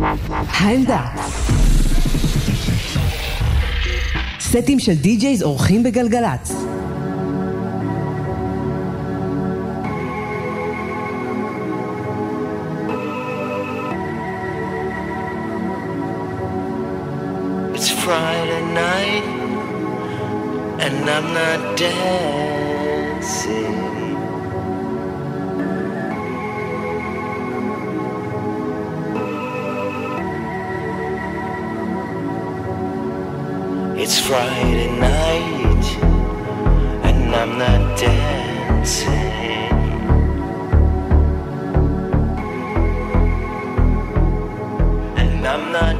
העמדה. סטים של די-ג'ייז אורחים בגלגלצ. Friday night and I'm not dancing. It's Friday night and I'm not dancing. And I'm not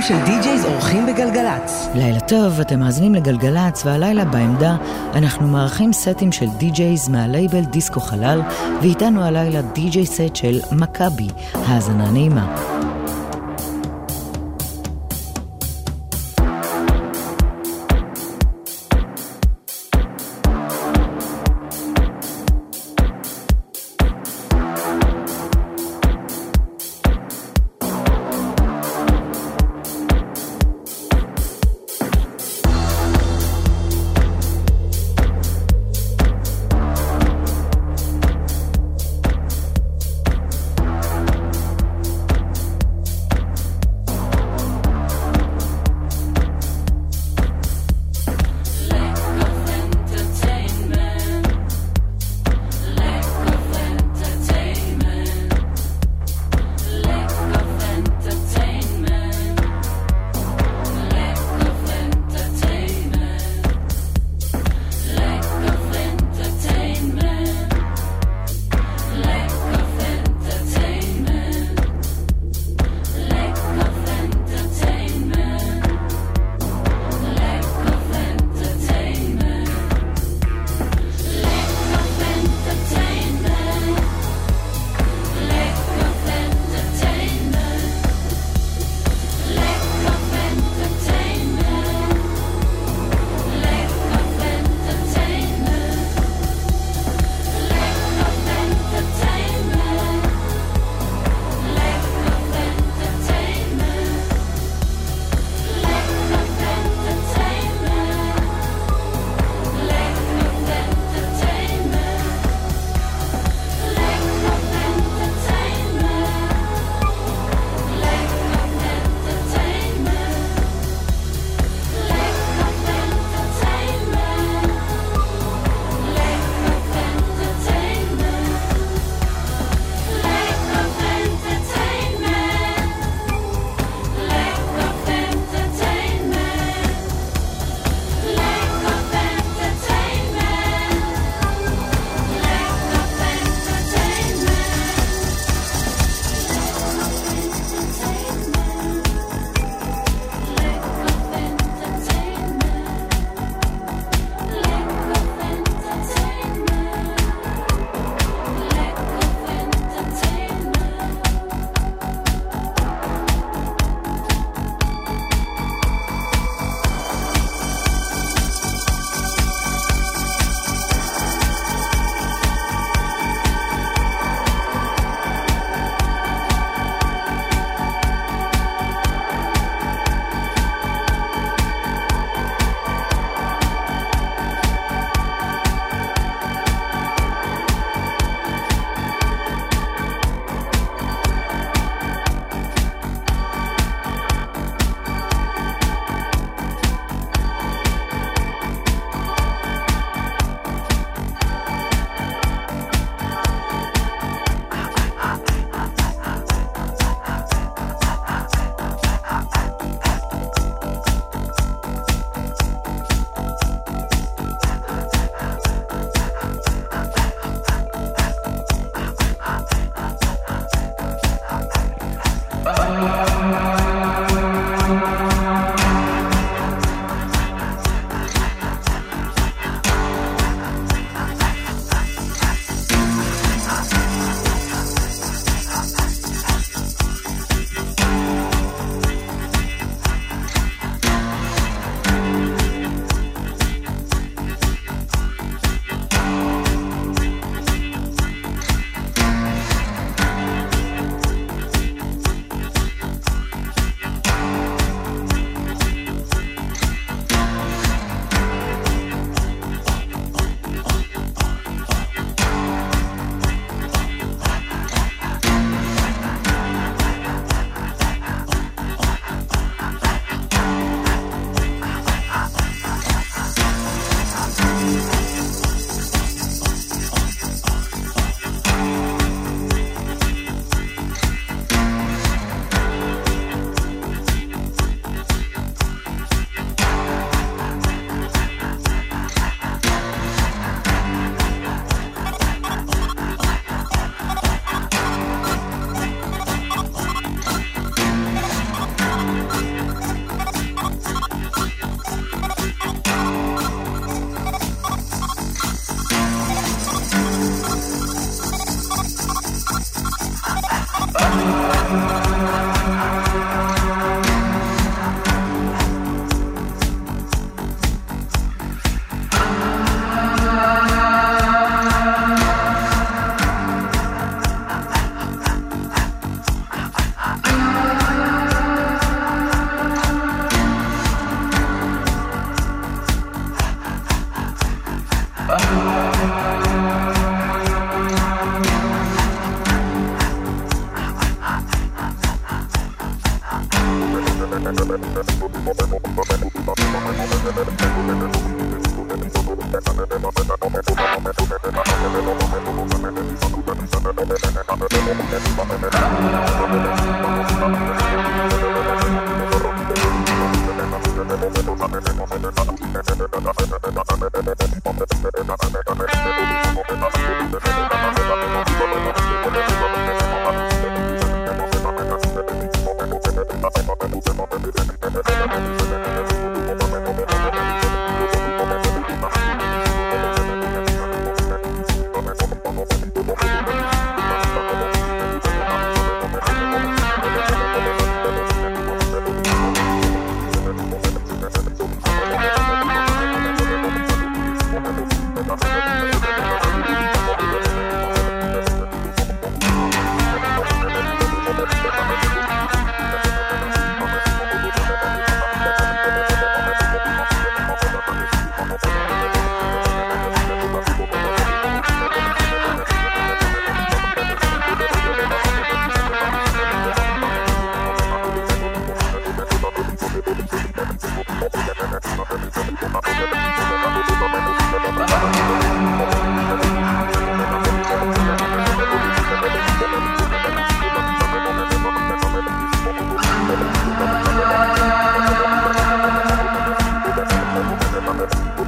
סטים של די-ג'ייז אורחים בגלגלצ. לילה טוב, אתם מאזינים לגלגלצ, והלילה בעמדה אנחנו מארחים סטים של די-ג'ייז מהלייבל דיסקו חלל, ואיתנו הלילה די-ג'יי סט של מכבי. האזנה נעימה.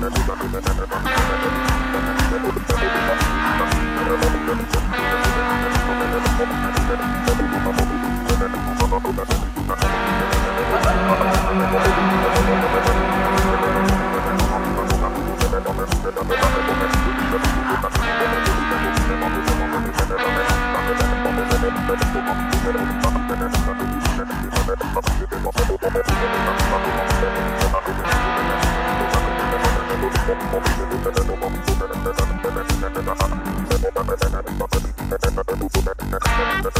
I'm gonna go to the Thank you.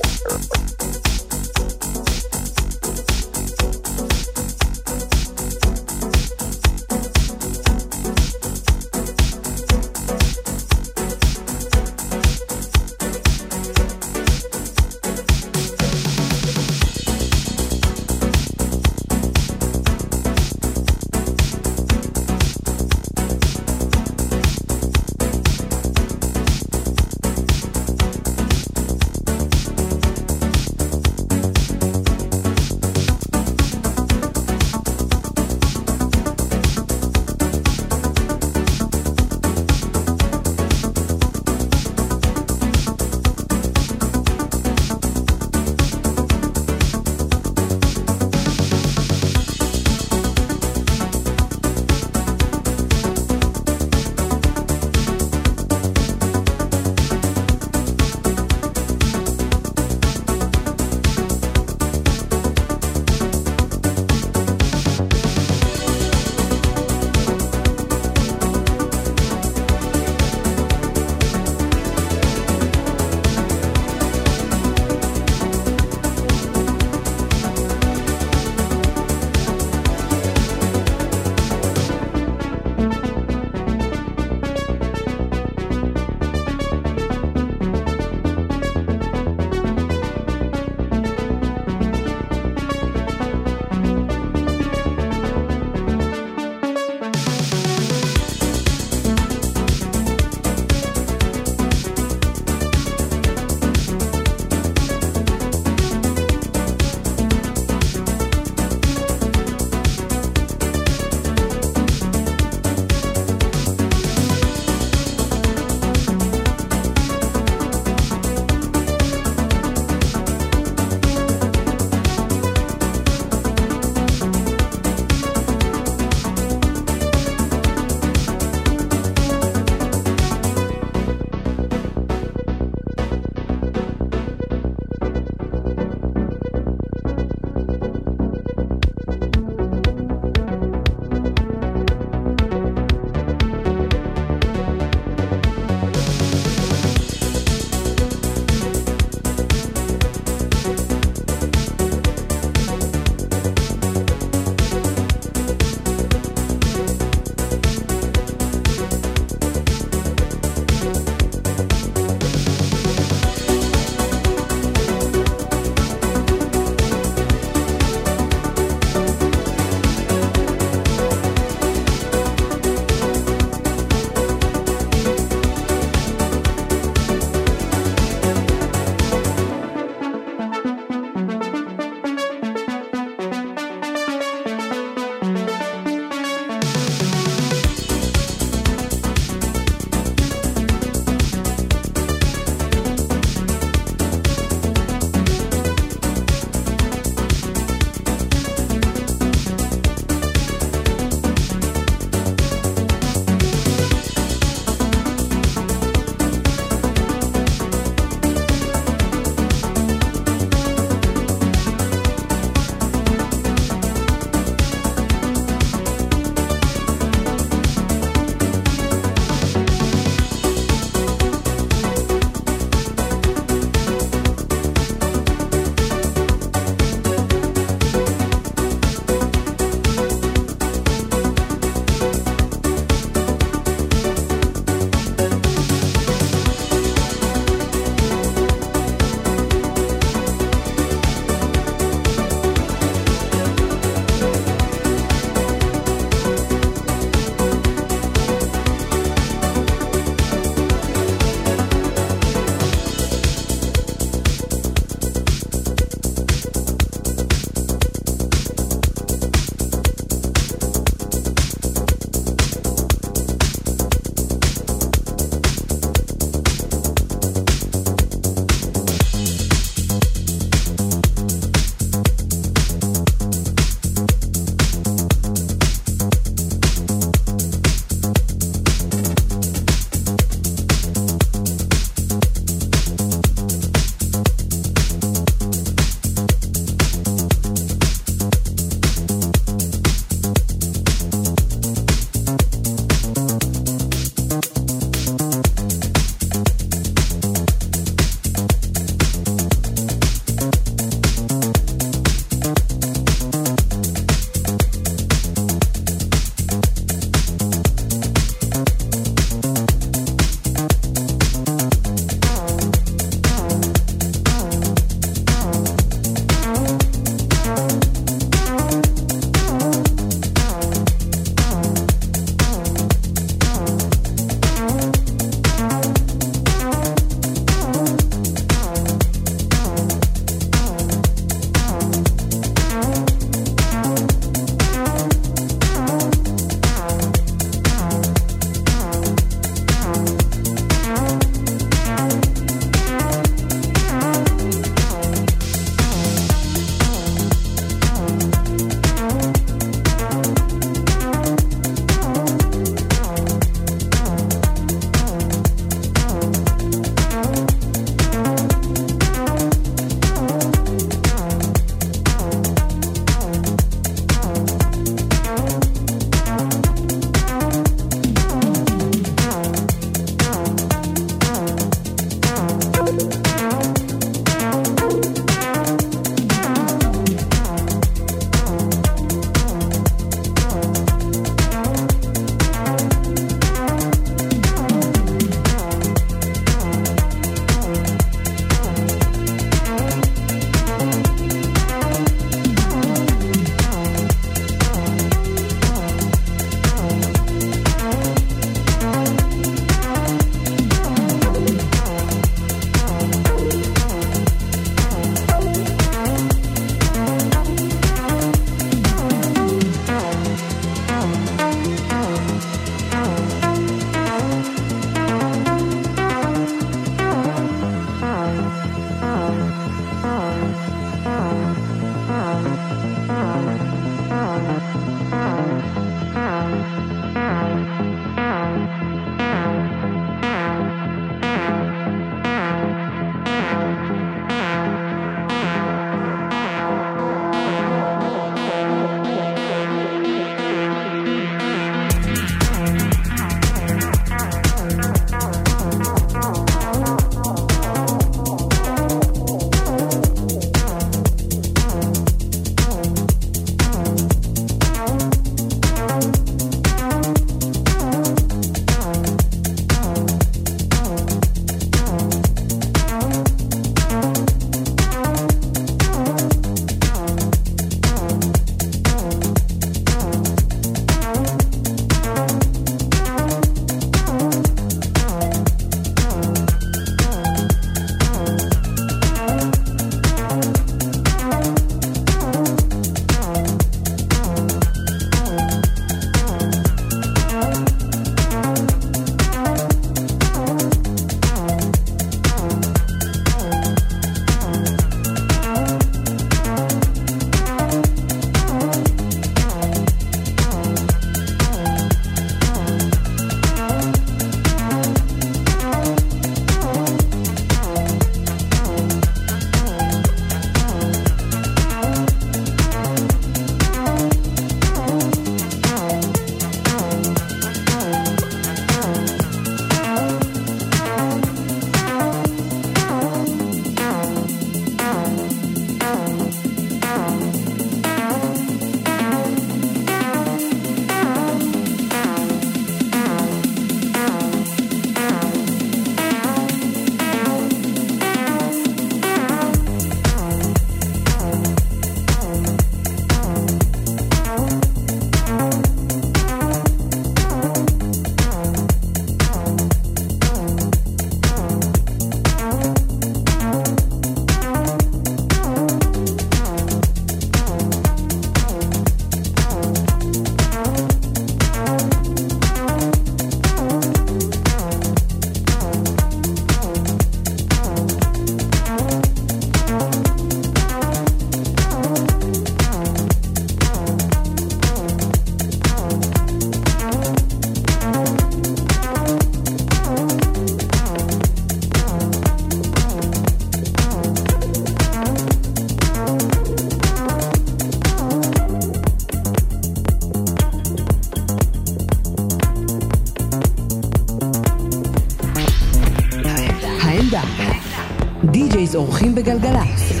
די-ג'ייז אורחים בגלגלצ.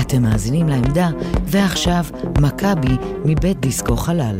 אתם מאזינים לעמדה, ועכשיו מכבי מבית דיסקו חלל.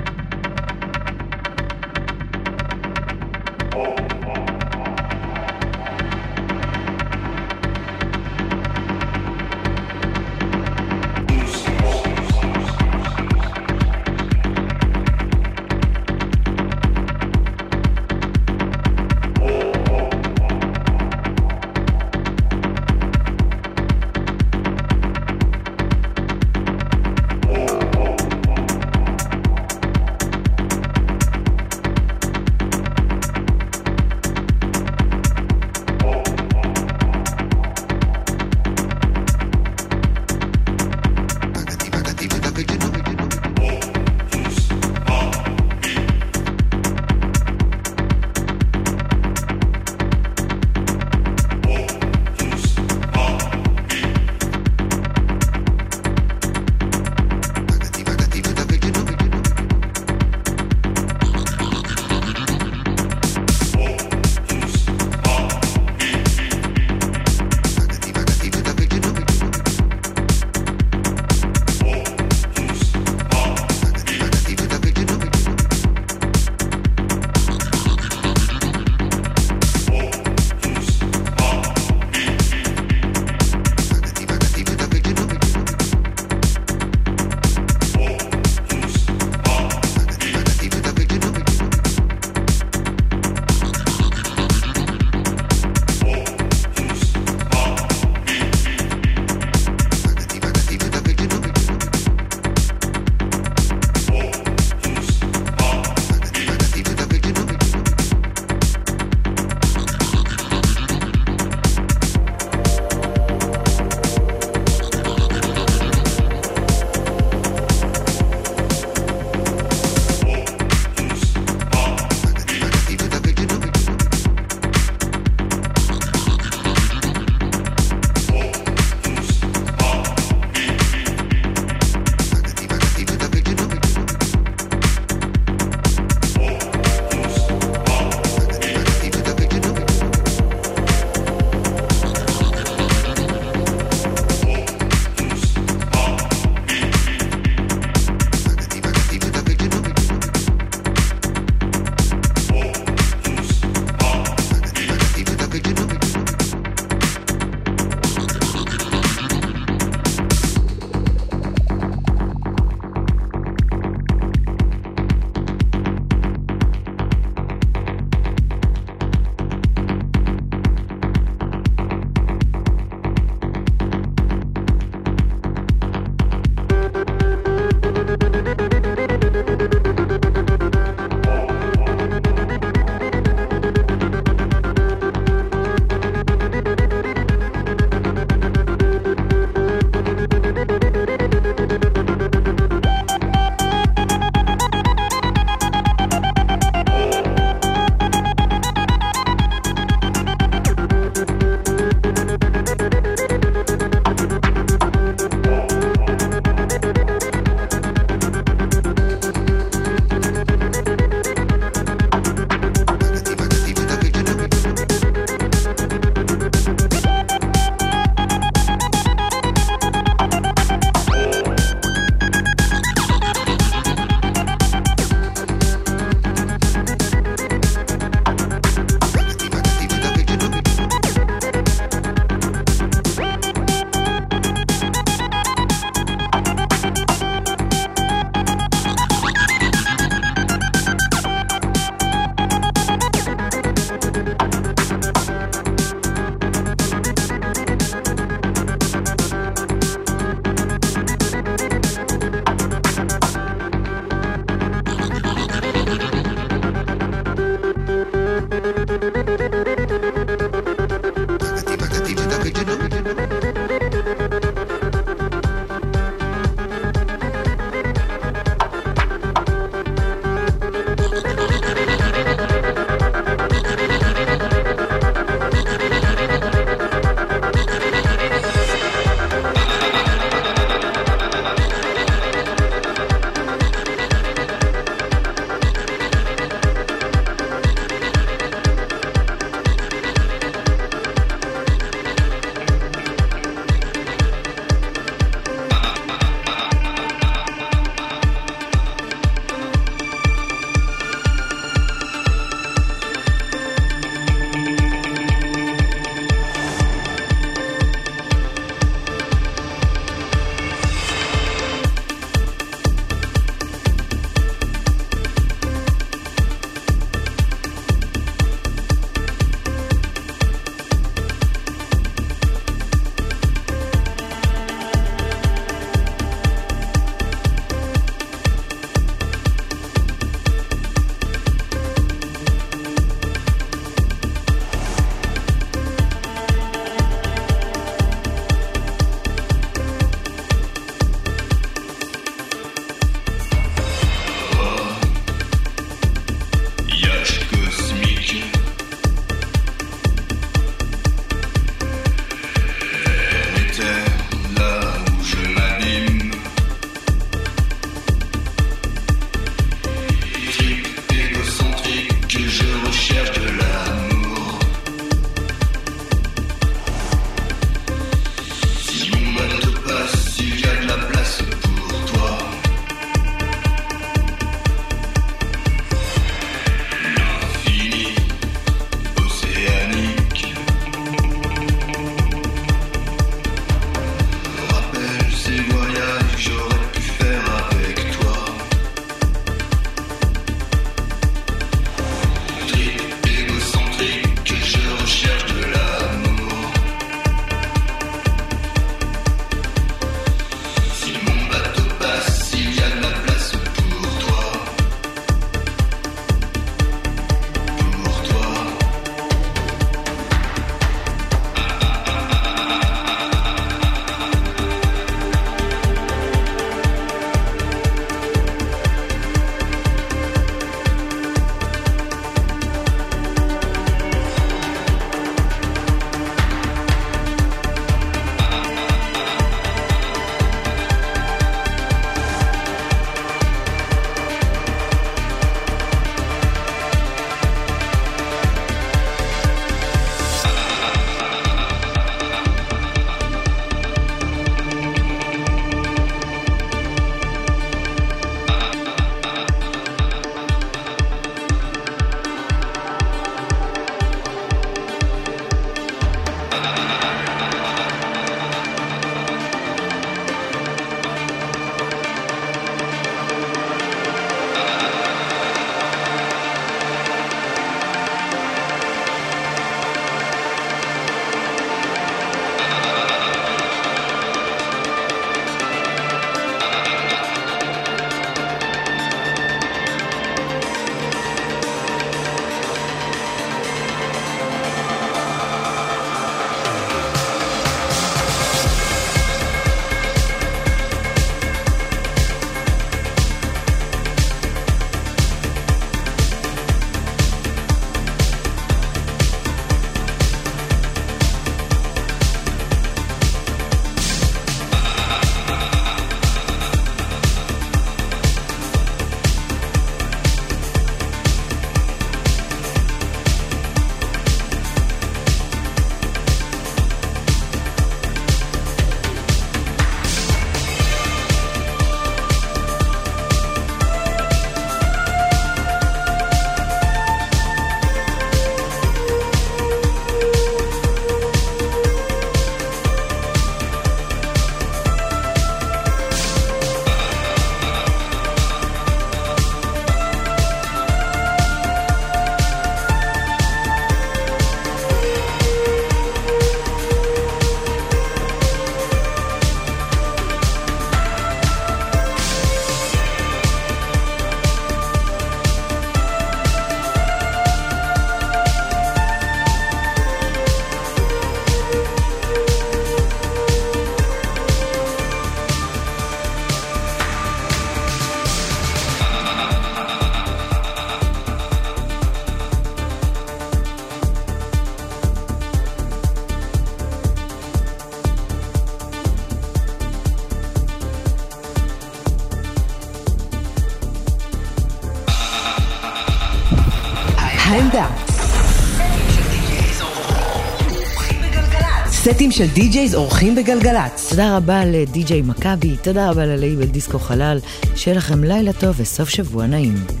סטים של די-ג'ייז אורחים בגלגלצ. תודה רבה לדי-ג'יי מכבי, תודה רבה ללייבל דיסקו חלל, שיהיה לכם לילה טוב וסוף שבוע נעים.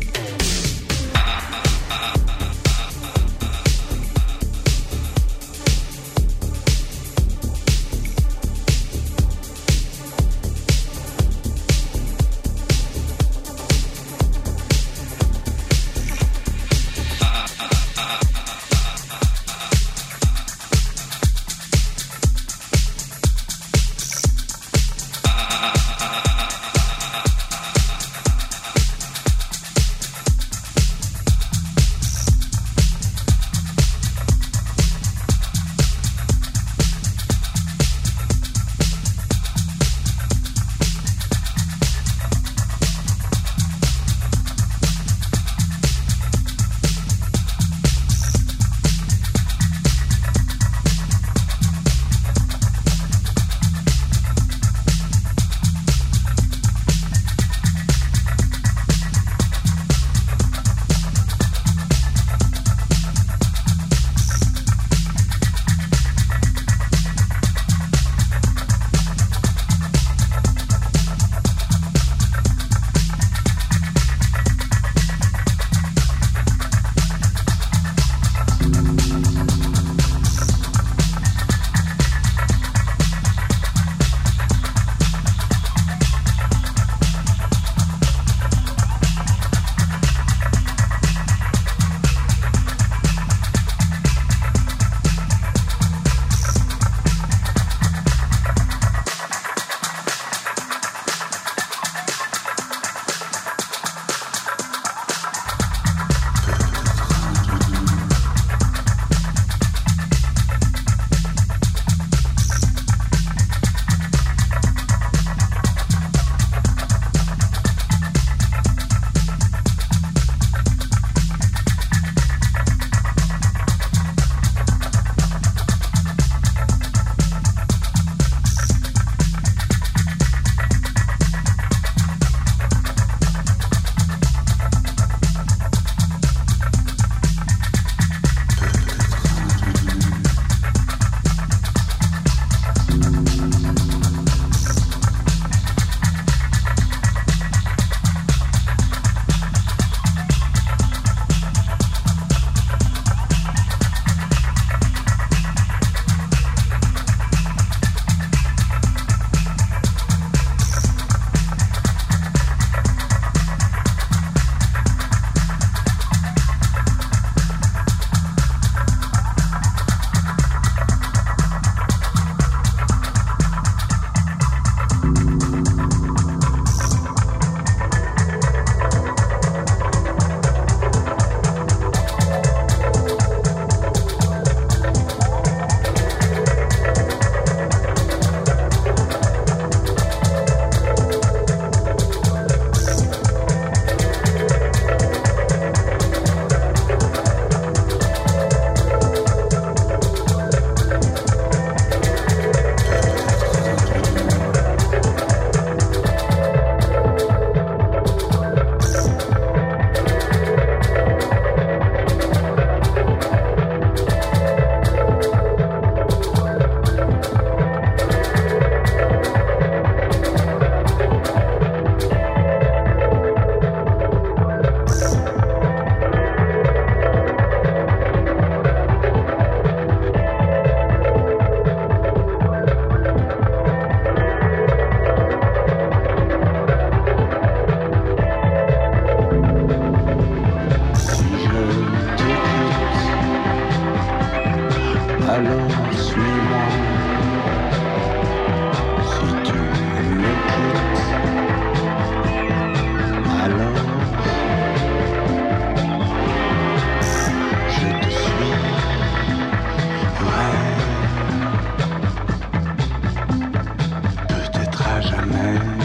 Jamais.